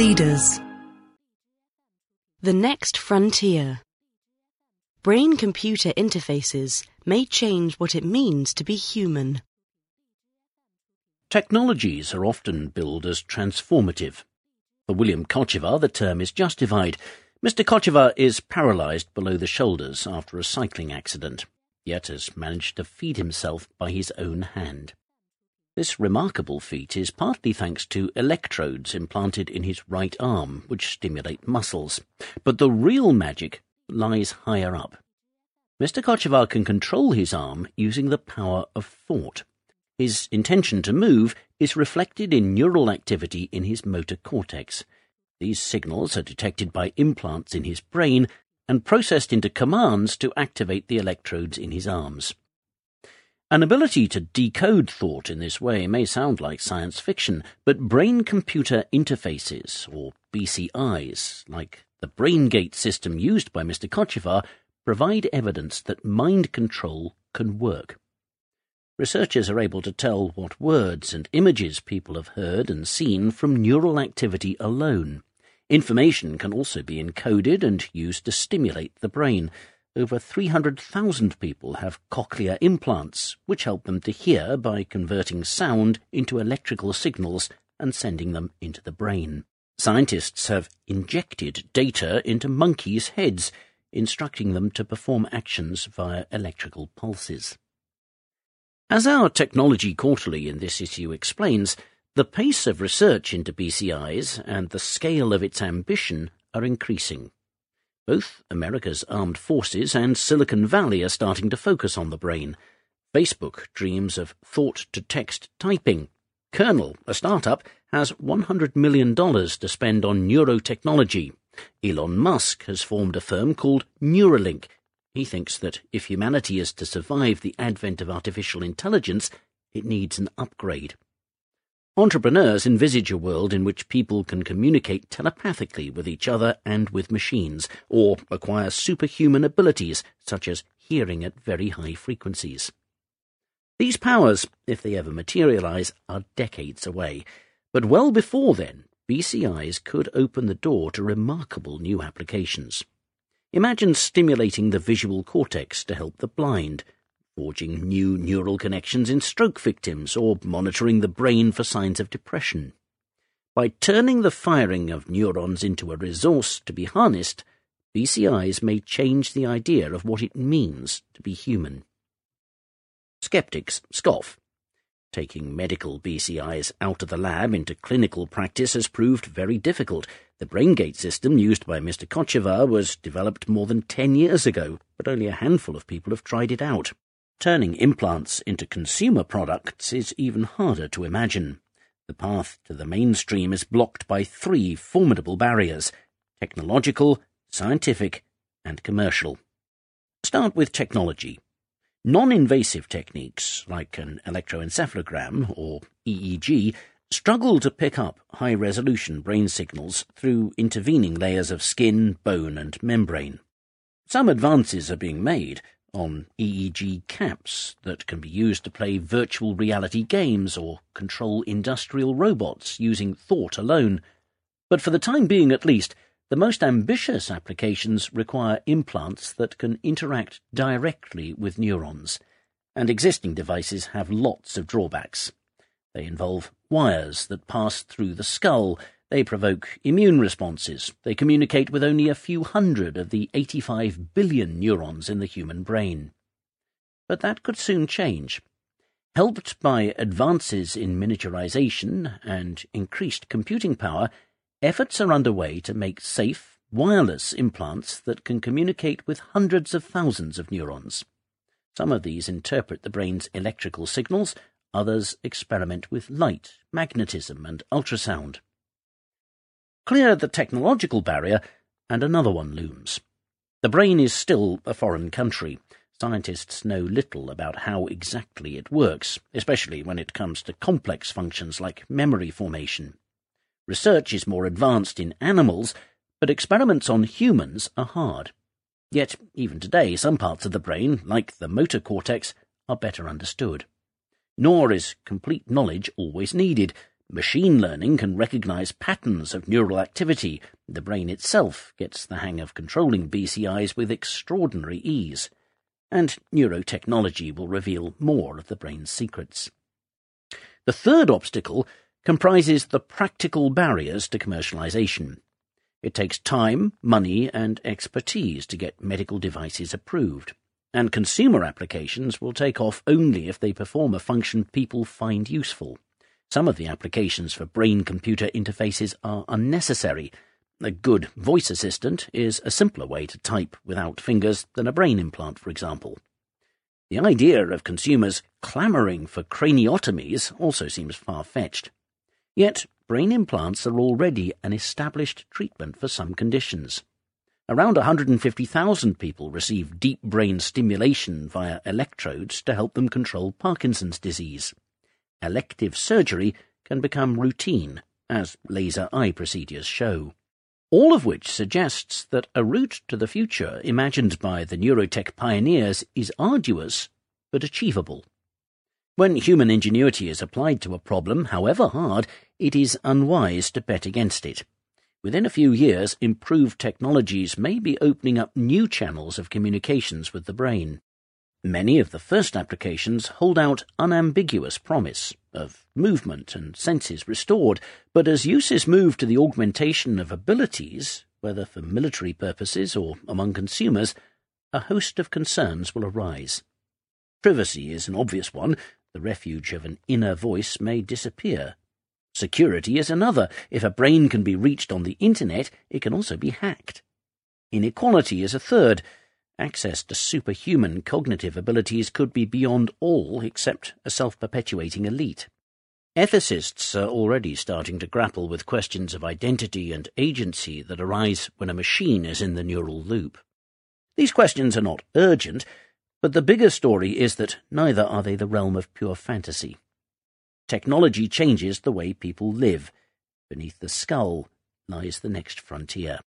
Leaders The next frontier. Brain computer interfaces may change what it means to be human. Technologies are often billed as transformative. For William Kochevar, the term is justified. Mr. Kochevar is paralysed below the shoulders after a cycling accident, yet has managed to feed himself by his own hand. This remarkable feat is partly thanks to electrodes implanted in his right arm, which stimulate muscles. But the real magic lies higher up. Mr. Kochevar can control his arm using the power of thought. His intention to move is reflected in neural activity in his motor cortex. These signals are detected by implants in his brain and processed into commands to activate the electrodes in his arms. An ability to decode thought in this way may sound like science fiction, but brain computer interfaces, or BCIs, like the BrainGate system used by Mr. Kochevar, provide evidence that mind control can work. Researchers are able to tell what words and images people have heard and seen from neural activity alone. Information can also be encoded and used to stimulate the brain, over 300,000 people have cochlear implants, which help them to hear by converting sound into electrical signals and sending them into the brain. Scientists have injected data into monkeys' heads, instructing them to perform actions via electrical pulses. As our Technology Quarterly in this issue explains, the pace of research into BCIs and the scale of its ambition are increasing. Both America's armed forces and Silicon Valley are starting to focus on the brain. Facebook dreams of thought to text typing. Kernel, a startup, has $100 million to spend on neurotechnology. Elon Musk has formed a firm called Neuralink. He thinks that if humanity is to survive the advent of artificial intelligence, it needs an upgrade. Entrepreneurs envisage a world in which people can communicate telepathically with each other and with machines, or acquire superhuman abilities such as hearing at very high frequencies. These powers, if they ever materialize, are decades away, but well before then, BCIs could open the door to remarkable new applications. Imagine stimulating the visual cortex to help the blind, forging new neural connections in stroke victims, or monitoring the brain for signs of depression. By turning the firing of neurons into a resource to be harnessed, BCIs may change the idea of what it means to be human. Skeptics scoff. Taking medical BCIs out of the lab into clinical practice has proved very difficult. The BrainGate system used by Mr. Kochevar was developed more than ten years ago, but only a handful of people have tried it out. Turning implants into consumer products is even harder to imagine. The path to the mainstream is blocked by three formidable barriers technological, scientific, and commercial. Start with technology. Non invasive techniques, like an electroencephalogram or EEG, struggle to pick up high resolution brain signals through intervening layers of skin, bone, and membrane. Some advances are being made, on EEG caps that can be used to play virtual reality games or control industrial robots using thought alone. But for the time being at least, the most ambitious applications require implants that can interact directly with neurons, and existing devices have lots of drawbacks. They involve wires that pass through the skull they provoke immune responses. They communicate with only a few hundred of the 85 billion neurons in the human brain. But that could soon change. Helped by advances in miniaturization and increased computing power, efforts are underway to make safe, wireless implants that can communicate with hundreds of thousands of neurons. Some of these interpret the brain's electrical signals, others experiment with light, magnetism, and ultrasound. Clear the technological barrier, and another one looms. The brain is still a foreign country. Scientists know little about how exactly it works, especially when it comes to complex functions like memory formation. Research is more advanced in animals, but experiments on humans are hard. Yet, even today, some parts of the brain, like the motor cortex, are better understood. Nor is complete knowledge always needed. Machine learning can recognize patterns of neural activity. The brain itself gets the hang of controlling BCIs with extraordinary ease. And neurotechnology will reveal more of the brain's secrets. The third obstacle comprises the practical barriers to commercialization. It takes time, money, and expertise to get medical devices approved. And consumer applications will take off only if they perform a function people find useful. Some of the applications for brain-computer interfaces are unnecessary. A good voice assistant is a simpler way to type without fingers than a brain implant, for example. The idea of consumers clamouring for craniotomies also seems far-fetched. Yet, brain implants are already an established treatment for some conditions. Around 150,000 people receive deep brain stimulation via electrodes to help them control Parkinson's disease elective surgery can become routine, as laser eye procedures show. All of which suggests that a route to the future imagined by the neurotech pioneers is arduous but achievable. When human ingenuity is applied to a problem, however hard, it is unwise to bet against it. Within a few years, improved technologies may be opening up new channels of communications with the brain. Many of the first applications hold out unambiguous promise of movement and senses restored, but as uses move to the augmentation of abilities, whether for military purposes or among consumers, a host of concerns will arise. Privacy is an obvious one. The refuge of an inner voice may disappear. Security is another. If a brain can be reached on the internet, it can also be hacked. Inequality is a third. Access to superhuman cognitive abilities could be beyond all except a self-perpetuating elite. Ethicists are already starting to grapple with questions of identity and agency that arise when a machine is in the neural loop. These questions are not urgent, but the bigger story is that neither are they the realm of pure fantasy. Technology changes the way people live. Beneath the skull lies the next frontier.